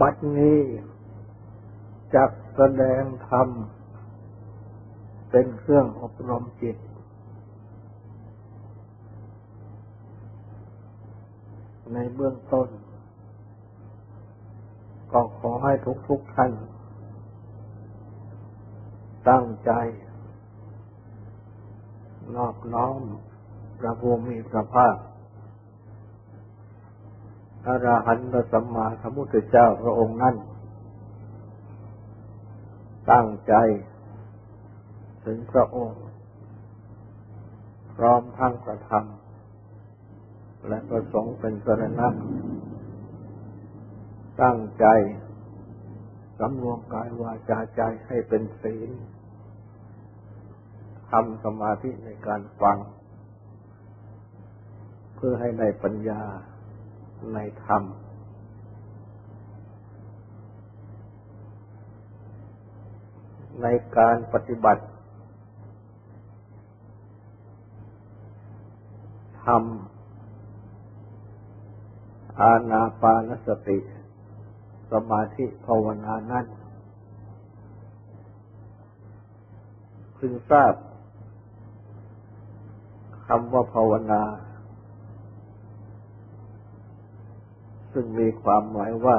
บัดนี้จักแสดงธรรม เป็นเครื่องอบรมจิต ในเบื้องต้น ก็ขอให้ทุกทุกท่าน ตั้งใจ นอบน้อมพระภูมิพระภาค อรหันตสัมมาสัมพุทธเจ้าพระองค์นั้น ตั้งใจถึงพระองค์ พร้อมทั้งกระทำและประสงค์เป็นสรณะตั้งใจสำรวมกายวาจาใจให้เป็นศีลทำสมาธิในการฟัง เพื่อให้ในปัญญา ในธรรม ในการปฏิบัติทำอาณาปานสติ สมาธิภาวนานั้นพึงทราบคำว่าภาวนา ซึ่งมีความหมายว่า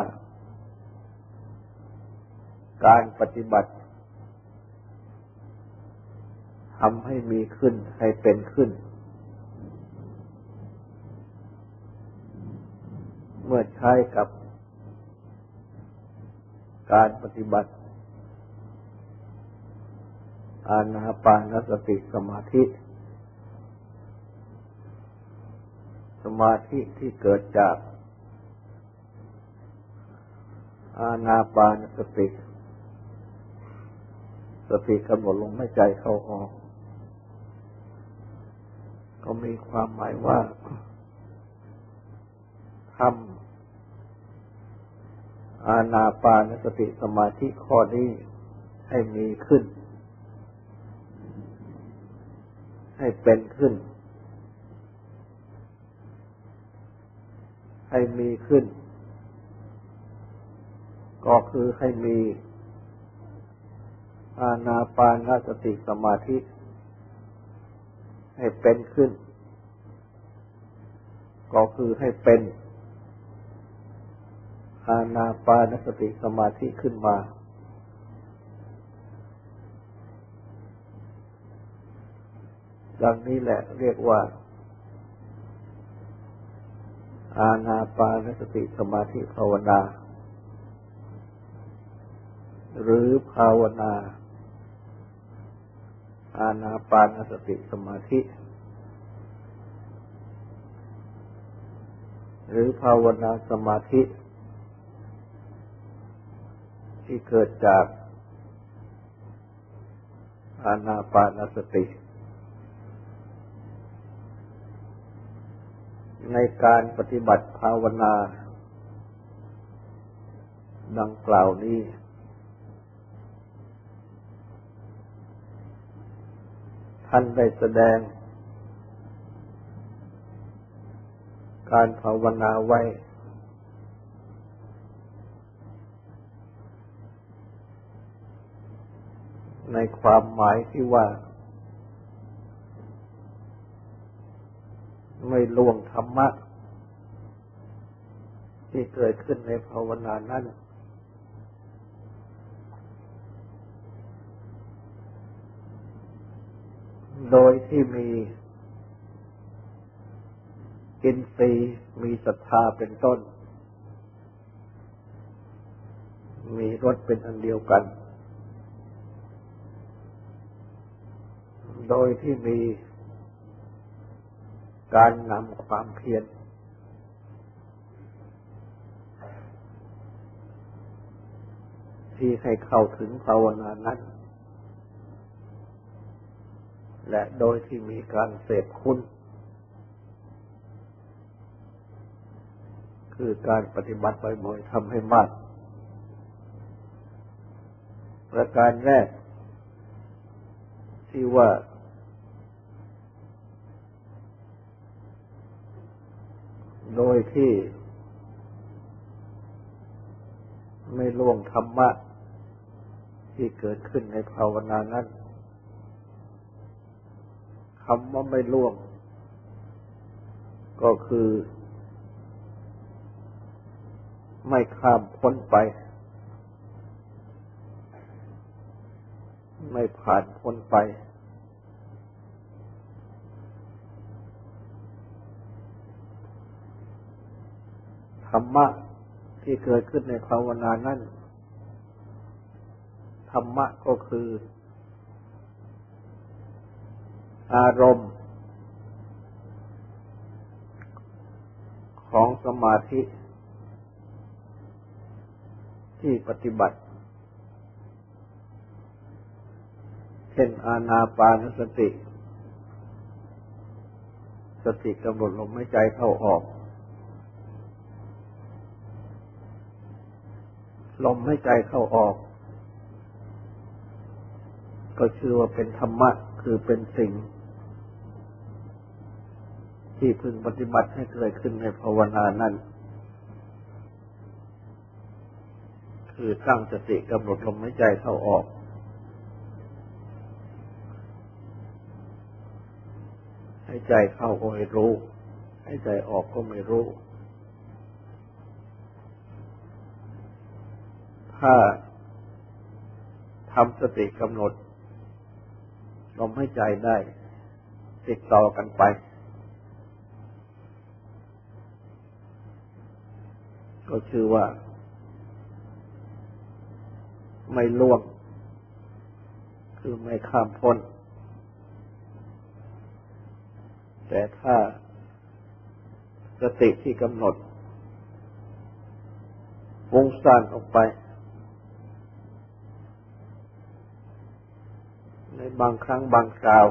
การปฏิบัติทำให้มีขึ้นให้เป็นขึ้น เมื่อใช้กับการปฏิบัติ อานาปานสติสมาธิ สมาธิที่เกิดจาก อาณาปานสติ สติกำหนดลมหายใจเข้าออก ก็มีความหมายว่าทำอาณาปานสติสมาธิข้อนี้ให้มีขึ้น ให้เป็นขึ้น ให้มีขึ้น ก็คือให้มีอาณาปานสติสมาธิ ให้เป็นขึ้น ก็คือให้เป็น อาณาปานสติสมาธิขึ้นมา ดังนี้แหละเรียกว่า อาณาปานสติสมาธิภาวนา หรือภาวนาอาณาปานสติสมาธิ หรือภาวนาสมาธิ ที่เกิดจากอาณาปานสติ ในการปฏิบัติภาวนา ดังกล่าวนี้ ท่านได้แสดง การภาวนาไว้ ในความหมายที่ว่า ไม่ล่วงธรรมะ ที่เกิดขึ้นในภาวนานั้น โดยที่มีกินซีมีศรัทธาเป็นต้น มีรสเป็นอันเดียวกัน โดยที่มีการนำความเพียรที่ให้เข้าถึงภาวนานั้น และโดยที่มีการเสพคุณ คือการปฏิบัติบ่อยๆทำให้มาก ประการแรก ที่ว่า โดยที่ ไม่ล่วงธรรมะ ที่เกิดขึ้นในภาวนานั้น คำว่าไม่ล่วง ก็คือ ไม่ข้ามพ้นไป ไม่ผ่านพ้นไป ธรรมะที่เกิดขึ้นในภาวนานั้น ธรรมะก็คือ อารมณ์ ของสมาธิ ที่ปฏิบัติ เช่นอาณาปานสติ สติกำหนดลมหายใจเข้าออก ลมให้ใจเข้าออกก็ชื่อว่าเป็นธรรมะ คือเป็นสิ่ง ที่พึงปฏิบัติให้เกิดขึ้นในภาวนานั้น คือตั้งสติกำหนดลมหายใจเข้าออก ให้ใจเข้าก็ไม่รู้ ให้ใจออกก็ไม่รู้ ถ้าทำสติกำหนดลมให้ใจได้ ติดต่อกันไป ก็คือว่า ไม่ล่วง คือไม่ข้ามพ้น แต่ถ้าสติที่กำหนดวงสานออกไป ในบางครั้งบางคราว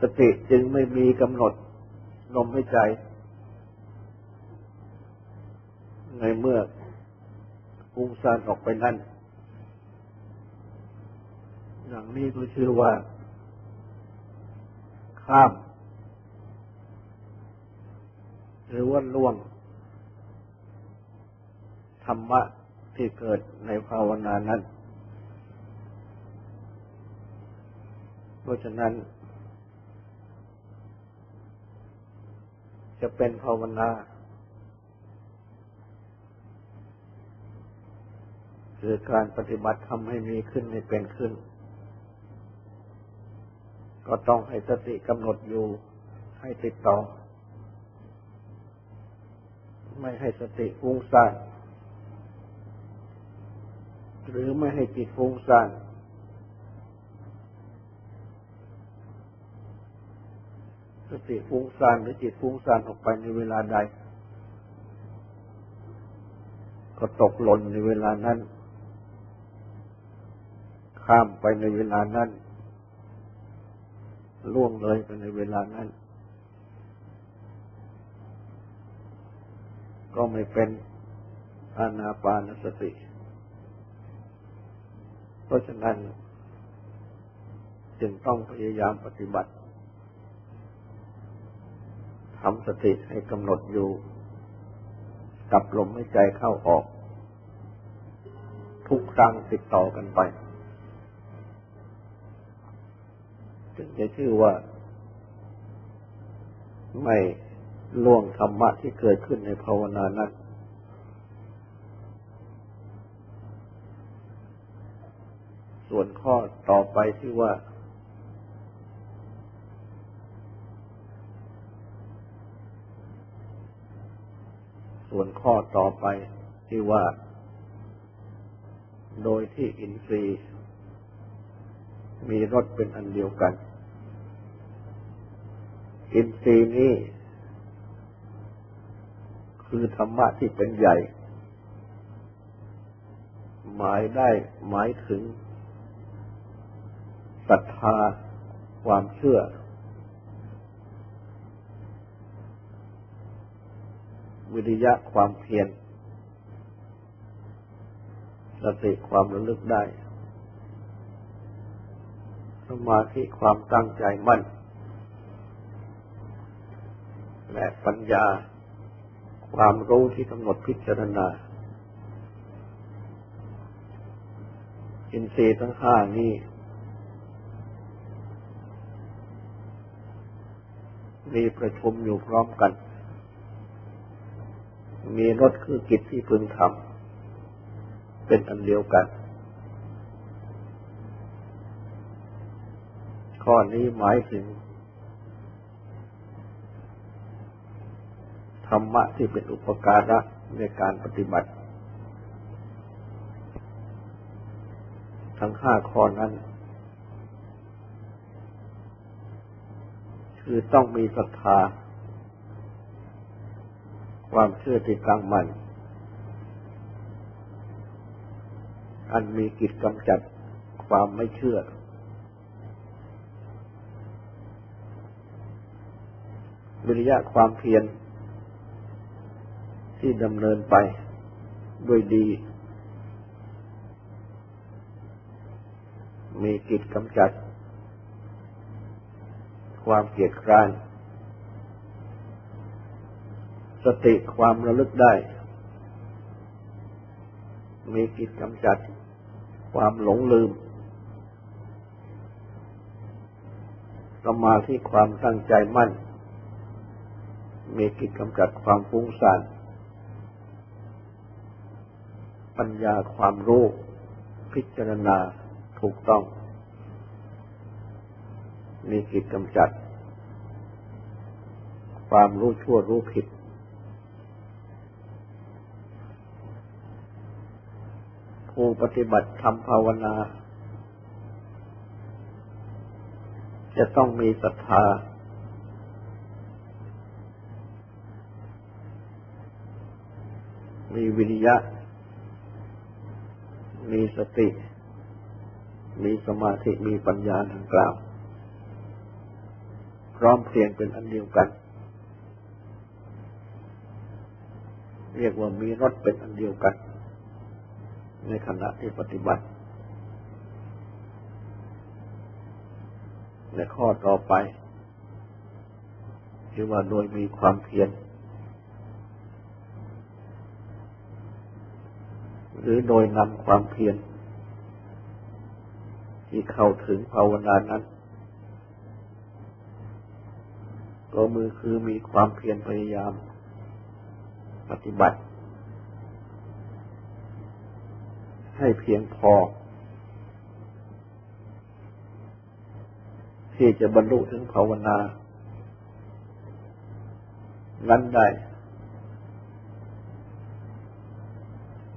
สติจึงไม่มีกำหนดลมหายใจ ในเมื่อฟุ้งซ่านออกไปนั่นอย่างนี้ก็ชื่อว่า ข้าม หรือว่าล่วง ธรรมะที่เกิดในภาวนานั้น เพราะฉะนั้น จะเป็นภาวนาคือการปฏิบัติทำให้มีขึ้นให้เป็นขึ้น ก็ต้องให้สติกำหนดอยู่ให้ติดต่อ ไม่ให้สติฟุ้งซ่านหรือไม่ให้จิตฟุ้งซ่าน สติฟุ้งซ่านหรือจิตฟุ้งซ่านออกไปในเวลาใด ก็ตกหล่นในเวลานั้น ข้ามไปในเวลานั้น ล่วงเลยไปในเวลานั้น ก็ไม่เป็นอานาปานสติ เพราะฉะนั้น จึงต้องพยายามปฏิบัติ ทำสติให้กำหนดอยู่ กับลมให้ใจเข้าออก ทุกครั้งติดต่อกันไป จึงจะชื่อว่า ไม่ล่วงธรรมะที่เกิดขึ้นในภาวนานั้นส่วนข้อต่อไปที่ว่า ส่วนข้อต่อไปที่ว่า โดยที่อินทรีย์มีรสเป็นอันเดียวกัน อินทรีย์นี้คือธรรมะที่เป็นใหญ่ หมายได้หมายถึงศรัทธาความเชื่อ วิริยะความเพียรสติความระลึกได้ สมาธิความตั้งใจมั่น และปัญญาความรู้ที่กำหนดพิจารณา อินทรีย์ทั้งห้านี้มีประชุมอยู่พร้อมกัน มีรถคือกิจที่พึงทำเป็นอันเดียวกัน ข้อนี้หมายถึง ธรรมะที่เป็นอุปการะในการปฏิบัติ ทั้งห้าข้อนั้น คือต้องมีศรัทธา ความเชื่อที่ตั้งมั่นอันมีกิจกำจัดความไม่เชื่อ วิริยะความเพียรที่ดำเนินไปด้วยดี มีกิจกำจัด ความเกียดคร้าน สติความระลึกได้ มีกิจกำจัดความหลงลืม สมาธิความตั้งใจมั่น มีกิจกำจัดความฟุ้งซ่าน ปัญญาความรู้พิจารณาถูกต้อง มีกิจกำจัดความรู้ชั่วรู้ผิด ผู้ปฏิบัติทำภาวนา จะต้องมีศรัทธา มีวิริยะ มีสติ มีสมาธิ มีปัญญาดังกล่าว พร้อมเพรียงเป็นอันเดียวกัน เรียกว่ามีรถเป็นอันเดียวกัน ในขณะที่ปฏิบัติ ในข้อต่อไปคือว่าโดยมีความเพียรหรือโดยนำความเพียรที่เข้าถึงภาวนานั้น ก็มือคือมีความเพียรพยายาม ปฏิบัติ ให้เพียงพอ ที่จะบรรลุถึงภาวนา นั้นได้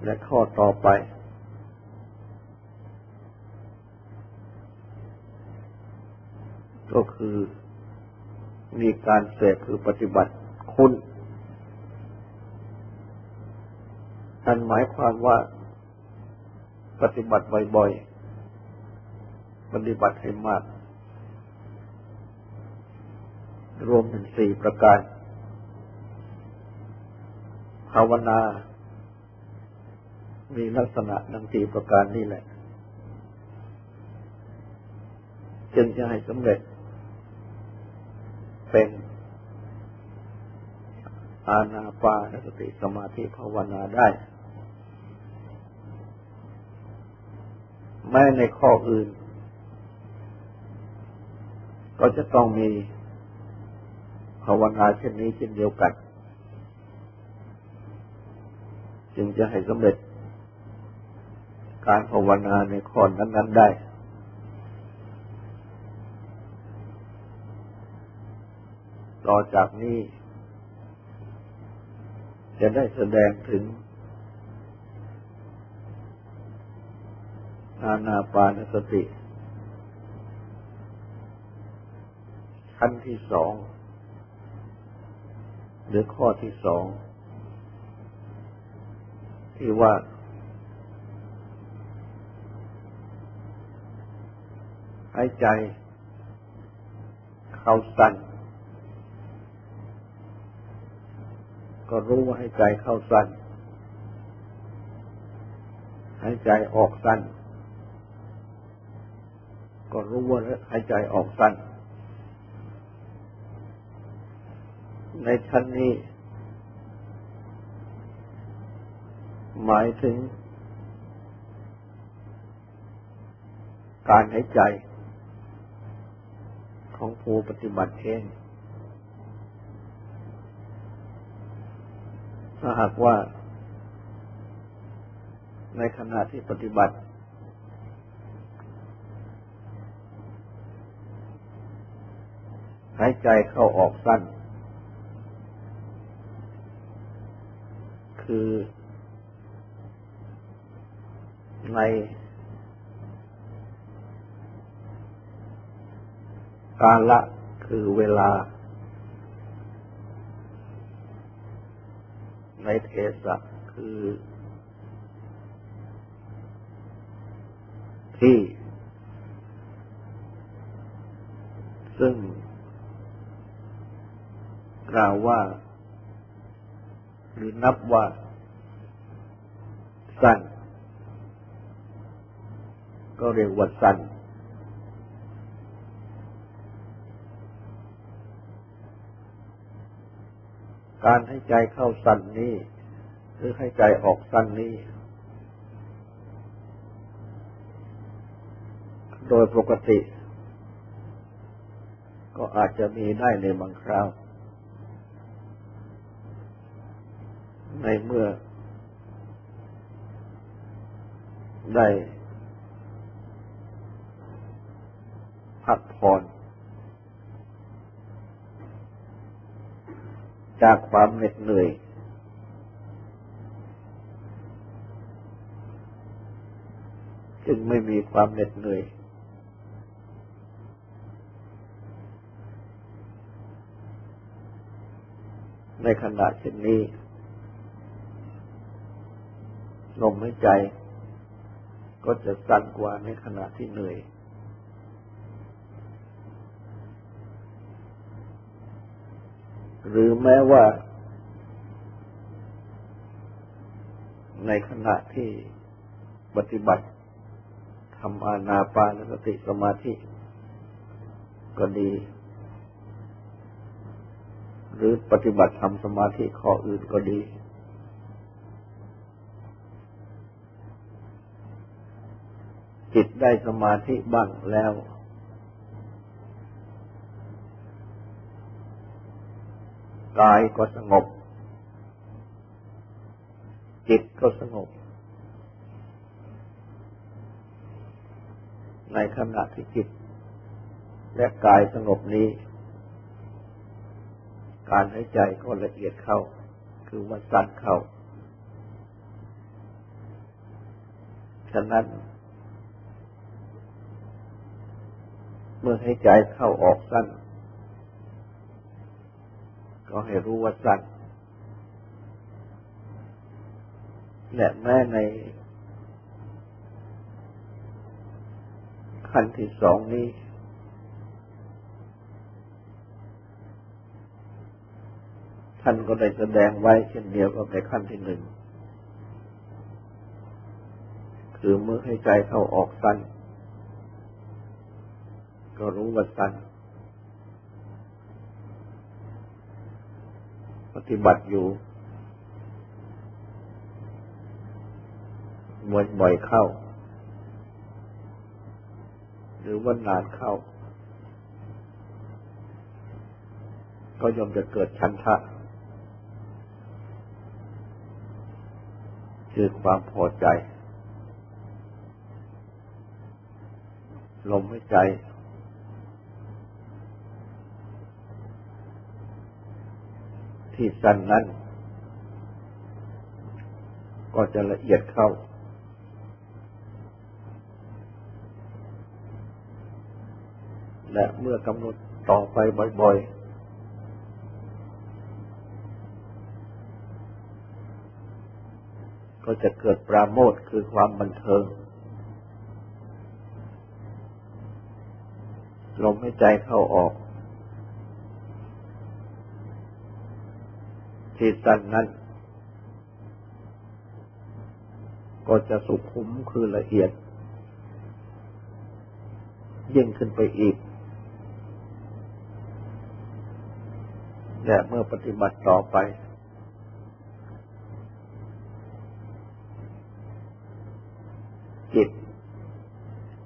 และข้อต่อไปก็คือมีการเสพคือปฏิบัติคุณท่นหมายความว่า ปฏิบัติบ่อยๆ ปฏิบัติให้มาก รวมถึงสี่ประการ ภาวนา มีลักษณะดังสี่ประการนี่แหละ จึงจะให้สำเร็จ เป็นอาณาปานสติสมาธิภาวนาได้ แม้ในข้ออื่น ก็จะต้องมีภาวนาเช่นนี้เช่นเดียวกัน จึงจะให้สำเร็จ การภาวนาในข้อนั้น ๆ ได้ ต่อจากนี้ จะได้แสดงถึง อานาปานสติ ขั้นที่สองหรือข้อที่สอง ที่ว่า หายใจ เข้าสั้น ก็รู้ว่าหายใจเข้าสั้น หายใจออกสั้น ก็รู้ว่าหายใจออกสั้น ในชั้นนี้ หมายถึง การหายใจ ของผู้ปฏิบัติเองถ้าหากว่าในขณะที่ปฏิบัติ หายใจเข้าออกสั้น คือในการละคือเวลา ในเทศะคือ ที่ ซึ่ง กล่าวว่า หรือนับว่า สั้น ก็เรียกว่าสั้นการให้ใจเข้าสั้นนี้ หรือให้ใจออกสั้นนี้ โดยปกติ ก็อาจจะมีได้ในบางคราว ในเมื่อ ได้พักผ่อนจากความเหน็ดเหนื่อย จึงไม่มีความเหน็ดเหนื่อย ในขณะเช่นนี้ ลมหายใจ ก็จะสั้นกว่าในขณะที่เหนื่อยหรือแม้ว่า ในขณะที่ปฏิบัติทำอานาปานสติสมาธิ ก็ดี หรือปฏิบัติทำสมาธิข้ออื่นก็ดี จิตได้สมาธิบ้างแล้ว กายก็สงบ จิตก็สงบ ในขณะที่จิต และกายสงบนี้ การหายใจก็ละเอียดเข้า คือว่าสั้นเข้า ฉะนั้น เมื่อให้ใจเข้าออกสั้น ก็ให้รู้ว่าสั้นและแม้ในขั้นที่สองนี้ ท่านก็ได้แสดงไว้เช่นเดียวกับในขั้นที่หนึ่ง คือเมื่อให้ใจเข้าออกสั้น ก็รู้ว่าสั้นปฏิบัติอยู่บ่อยๆเข้า หรือว่านานเข้า ก็ย่อมจะเกิดชันทะคือความพอใจ ลมหายใจ ที่สั้นนั้น ก็จะละเอียดเข้า และเมื่อกำหนดต่อไปบ่อยๆ ก็จะเกิดปราโมทคือความบันเทิงลมให้ใจเข้าออก ที่สั้นนั้น ก็จะสุขุมคือละเอียด ยิ่งขึ้นไปอีกในและเมื่อปฏิบัติต่อไป จิต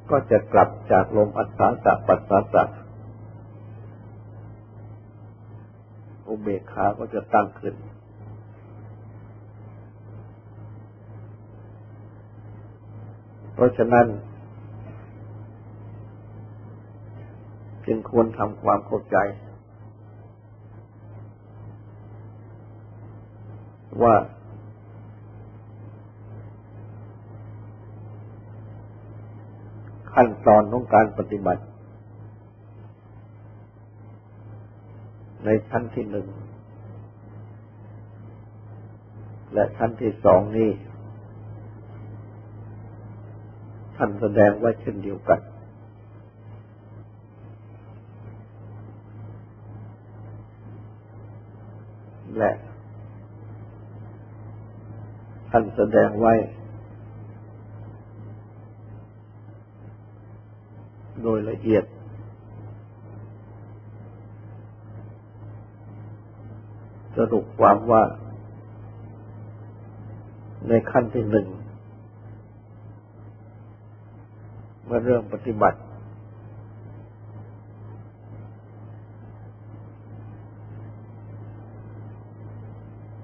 ก็จะกลับจากลมอัศสาสะปัสสาสะอุเบกขาก็จะตั้งขึ้น เพราะฉะนั้น จึงควรทำความเข้าใจ ว่า ขั้นตอนของการปฏิบัติในชั้นที่หนึ่ง และชั้นที่สองนี้ ท่านแสดงไว้เช่นเดียวกัน และท่านแสดงไว้ โดยละเอียดสรุปความว่า ในขั้นที่หนึ่ง เมื่อเริ่มปฏิบัติ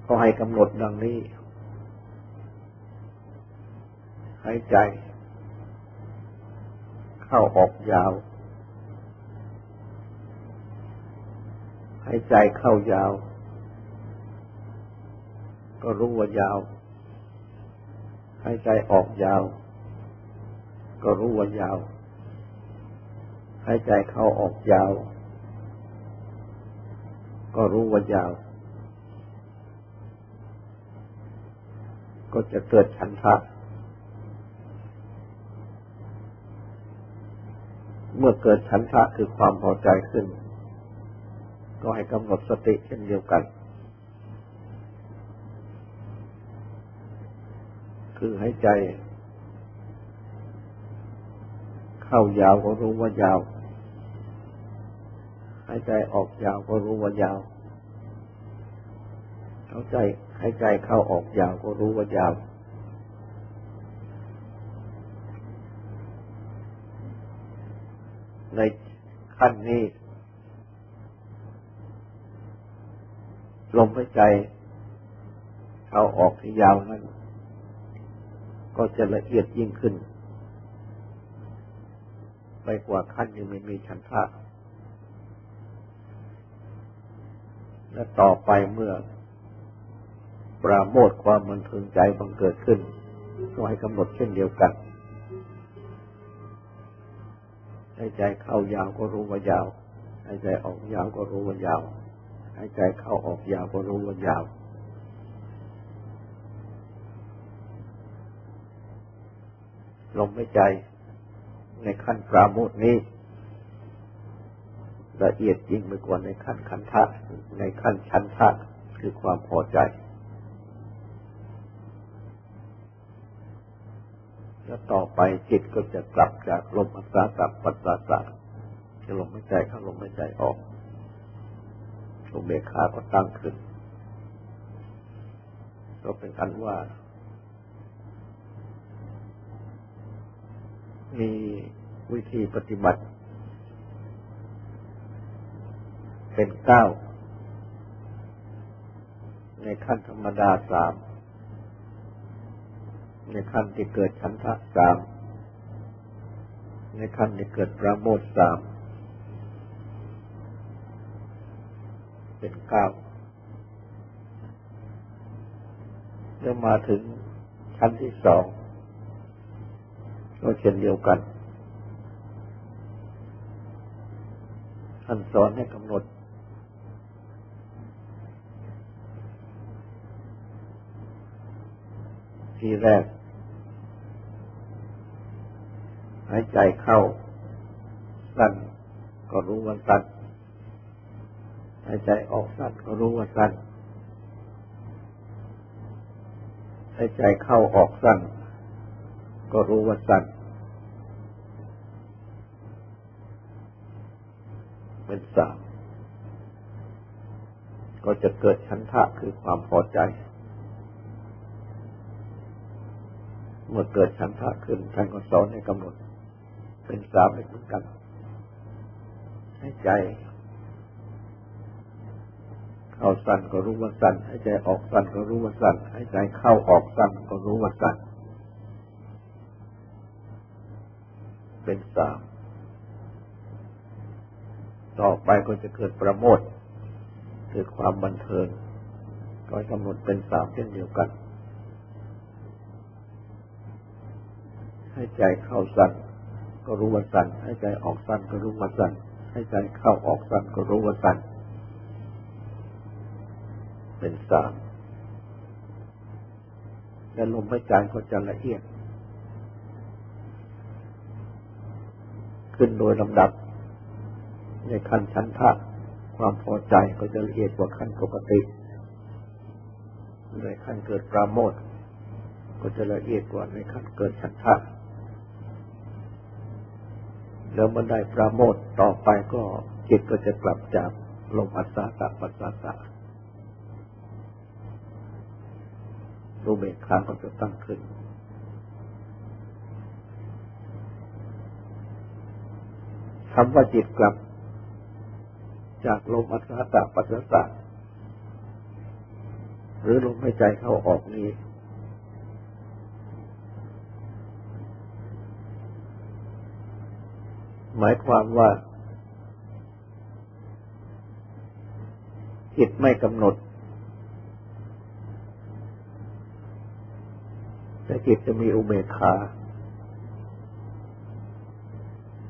ก็ให้กำหนดดังนี้หายใจ เข้าออกยาวหายใจเข้ายาว ก็รู้ว่ายาว หายใจออกยาว ก็รู้ว่ายาวหายใจเข้าออกยาว ก็รู้ว่ายาว ก็จะเกิดฉันทะ เมื่อเกิดฉันทะคือความพอใจขึ้น ก็ให้กำหนดสติเช่นเดียวกัน คือให้ใจ เข้ายาวก็รู้ว่ายาว หายใจออกยาวก็รู้ว่ายาวเข้าใจหายใจเข้าออกยาวก็รู้ว่ายาว ในขั้นนี้ลมหายใจเข้าออกที่ยาวนั้น ก็จะละเอียดยิ่งขึ้น ไปกว่าขั้นยังไม่มีฉันทะและต่อไปเมื่อ ปราโมทความมันพึงใจบังเกิดขึ้นก็ให้กำหนดเช่นเดียวกันให้ใจเข้ายาวก็รู้ว่ายาวให้ใจออกยาวก็รู้ว่ายาวให้ใจเข้าออกยาวก็รู้ว่ายาว ลมหายใจ ในขั้นปราโมทนี้ ละเอียดยิ่งไปกว่าในขั้นขันธะในขั้นชันทะคือความพอใจ แล้วต่อไปจิตก็จะกลับจากลมอัศสะปัสสาสะจะลมไม่ใจเข้าลมไม่ใจออกลมเบขาก็ตั้งขึ้น ก็เป็นอันว่า มีวิธีปฏิบัติ เป็นเก้า ในขั้นธรรมดาสาม ในขั้นที่เกิดฉันทะสาม ในขั้นที่เกิดประโมทสาม เป็นเก้าแล้วมาถึงชั้นที่สอง ก็เช่นเดียวกันท่านสอนให้กำหนด ทีแรก หายใจเข้า สั้นก็รู้ว่าสั้นหายใจออกสั้นก็รู้ว่าสั้นหายใจเข้าออกสั้น ก็รู้ว่าสั้นเป็นสามก็จะเกิดชันทะคือความพอใจ เมื่อเกิดชันทะขึ้นท่านก็สอนให้กำหนด เป็นสามเหมือนกัน ให้ใจ เข้าสั้นก็รู้ว่าสั้นให้ใจออกสั้นก็รู้ว่าสั้นให้ใจเข้าออกสั้นก็รู้ว่าสั้น เป็นสามต่อไปก็จะเกิดประโมทเกิดความบันเทิงก็กำหนดเป็นสามเช่นเดียวกัน ให้ใจเข้าสั้นก็รู้ว่าสั้นให้ใจออกสั้นก็รู้ว่าสั้นให้ใจเข้าออกสั้นก็รู้ว่าสั้นเป็นสามและลมหายใจก็จะละเอียด ขึ้นโดยลำดับ ในขั้นชั้นทะความพอใจก็จะละเอียดกว่าขั้นปกติ ในขั้นเกิดปราโมทก็จะละเอียดกว่าในขั้นเกิดฉันทะแล้วมันได้ปราโมทต่อไปก็จิตก็จะกลับจากลมอัศสะปัสสะสะรูเบกขาก็จะตั้งขึ้น คำว่าจิตกลับ จากลมอัศตะปัสสะหรือลมหายใจเข้าออกนี้ หมายความว่าจิตไม่กำหนด แต่จิตจะมีอุเบกขา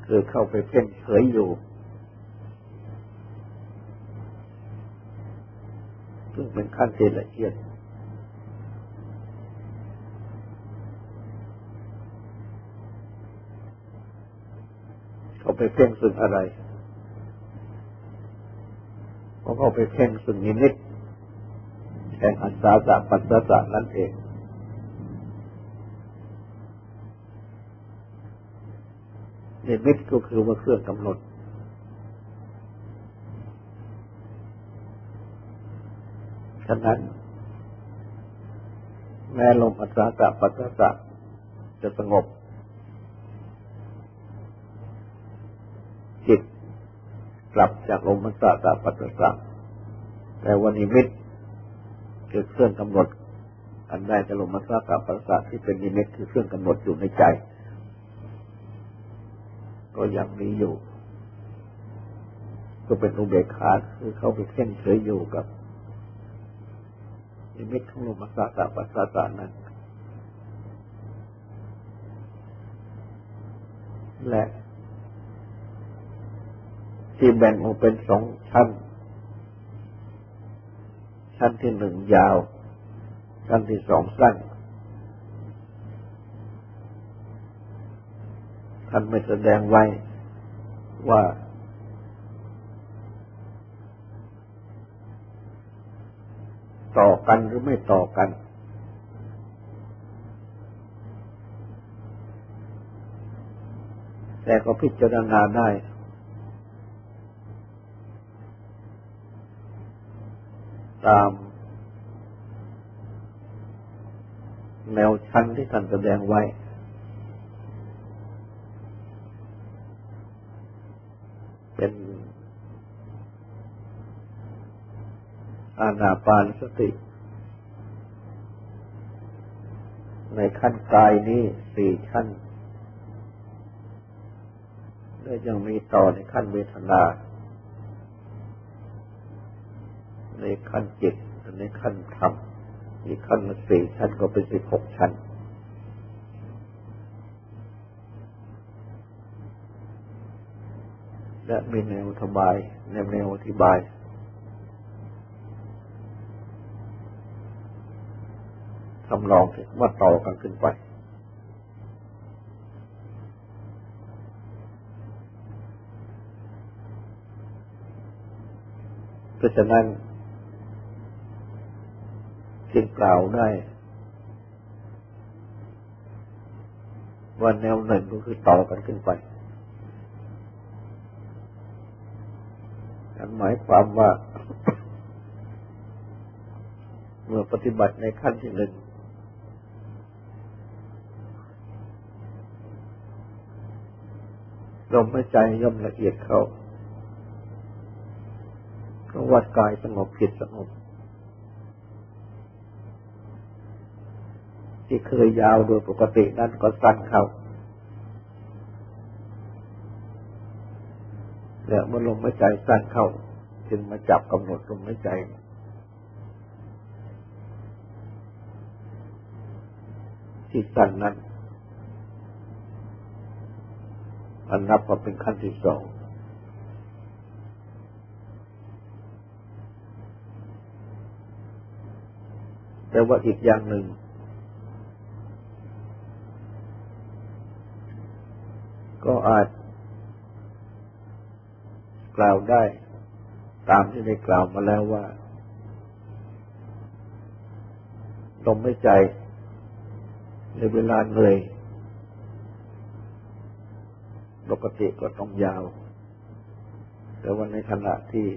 คือเข้าไปเพ่งเฉยอยู่ซึ่งเป็นขั้นที่ละเอียดเขาไปเพ่งสึ่งอะไรเขาเขาไปเพ่งสึ่งนิมิตแห่งอัศาสะปัสสะนั่นเอง นิมิตก็คือว่าเครื่องกำหนด ฉะนั้น แม้ลมอัศสะปัสสะจะสงบ จิตกลับจากลมอัศสะปัสสะแต่วันนิมิตคือเครื่องกำหนดอันได้จากลมอัศสะปัสสะที่เป็นนิมิตคือเครื่องกำหนดอยู่ในใจ ก็ยังมีอยู่ ก็เป็นอุเบกขาคือเขาไปเพ่งเฉยอยู่กับนิมิตของลมสาสะปัสสะนั้น และที่แบ่งออกเป็นสองชั้น ชั้นที่หนึ่งยาว ชั้นที่สองสั้น ท่านไม่แสดงไว้ว่า ต่อกันหรือไม่ต่อกัน แต่ก็พิจารณาได้ตาม แนวชั้นที่ท่านแสดงไว้ เป็นอานาปานสติ ในขั้นกายนี้สี่ชั้นและยังมีต่อในขั้นเวทนา ในขั้นจิตในขั้นธรรมอีกขั้นสี่ชั้นก็เป็นสิบหกชั้น และมีแนวอธิบายแนวแนวอธิบาย ทำลองว่าต่อกันขึ้นไป เพราะฉะนั้นจึงกล่าวได้ว่าแนวหนึ่งก็คือต่อกันขึ้นไปนั่น หมายความว่า เมื่อปฏิบัติในขั้นที่หนึ่งลมหายใจย่อมละเอียดเข้าก็วัดกายสงบจิตสงบ ที่เคยยาวโดยปกตินั้นก็สั้นเข้า แล้วเมื่อลมหายใจสั้นเข้า จึงมาจับกำหนดลมหายใจที่สั้นนั้นอันนับว่าเป็นขั้นที่สองแต่ว่าอีกอย่างหนึ่ง ก็อาจ กล่าวได้ ตามที่ได้กล่าวมาแล้วว่าลมไม่ใจ ในเวลาเหนื่อยปกติก็ต้องยาว แต่ว่าในขณะที่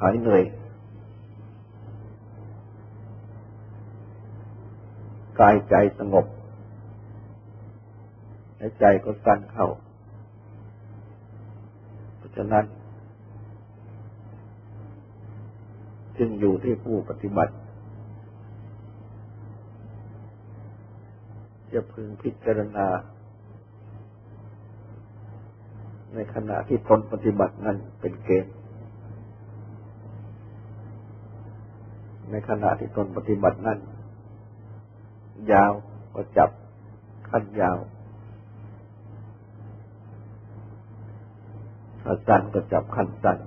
หายเหนื่อยกายใจสงบใจก็สั้นเข้า ฉะนั้น จึงอยู่ที่ผู้ปฏิบัติ จะพึงพิจารณา ในขณะที่ตนปฏิบัตินั้นเป็นเกณฑ์ในขณะที่ตนปฏิบัตินั้น ยาวก็จับขั้นยาว ถ้าสั้นก็จับขั้นสั้น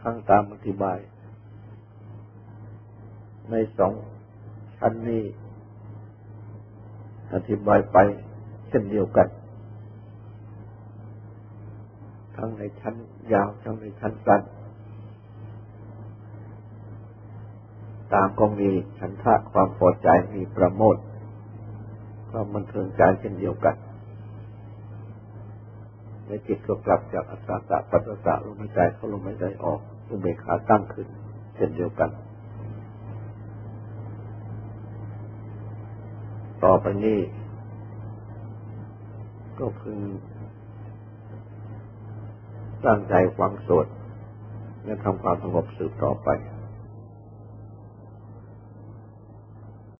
ทั้งตามอธิบาย ในสองชั้นนี้ อธิบายไปเช่นเดียวกัน ทั้งในชั้นยาวทั้งในชั้นสั้นตามก็มีฉันทะความพอใจมีประโมท ความบันเทิงใจเช่นเดียวกันในจิตก็กลับจากอัศตะปัสสะลมหายใจเข้าลมหายใจออกอุเบกขาตั้งขึ้น เช่นเดียวกัน ต่อไปนี้ก็พึงสร้างใจฟังสวดและทำความสงบสืบต่อไป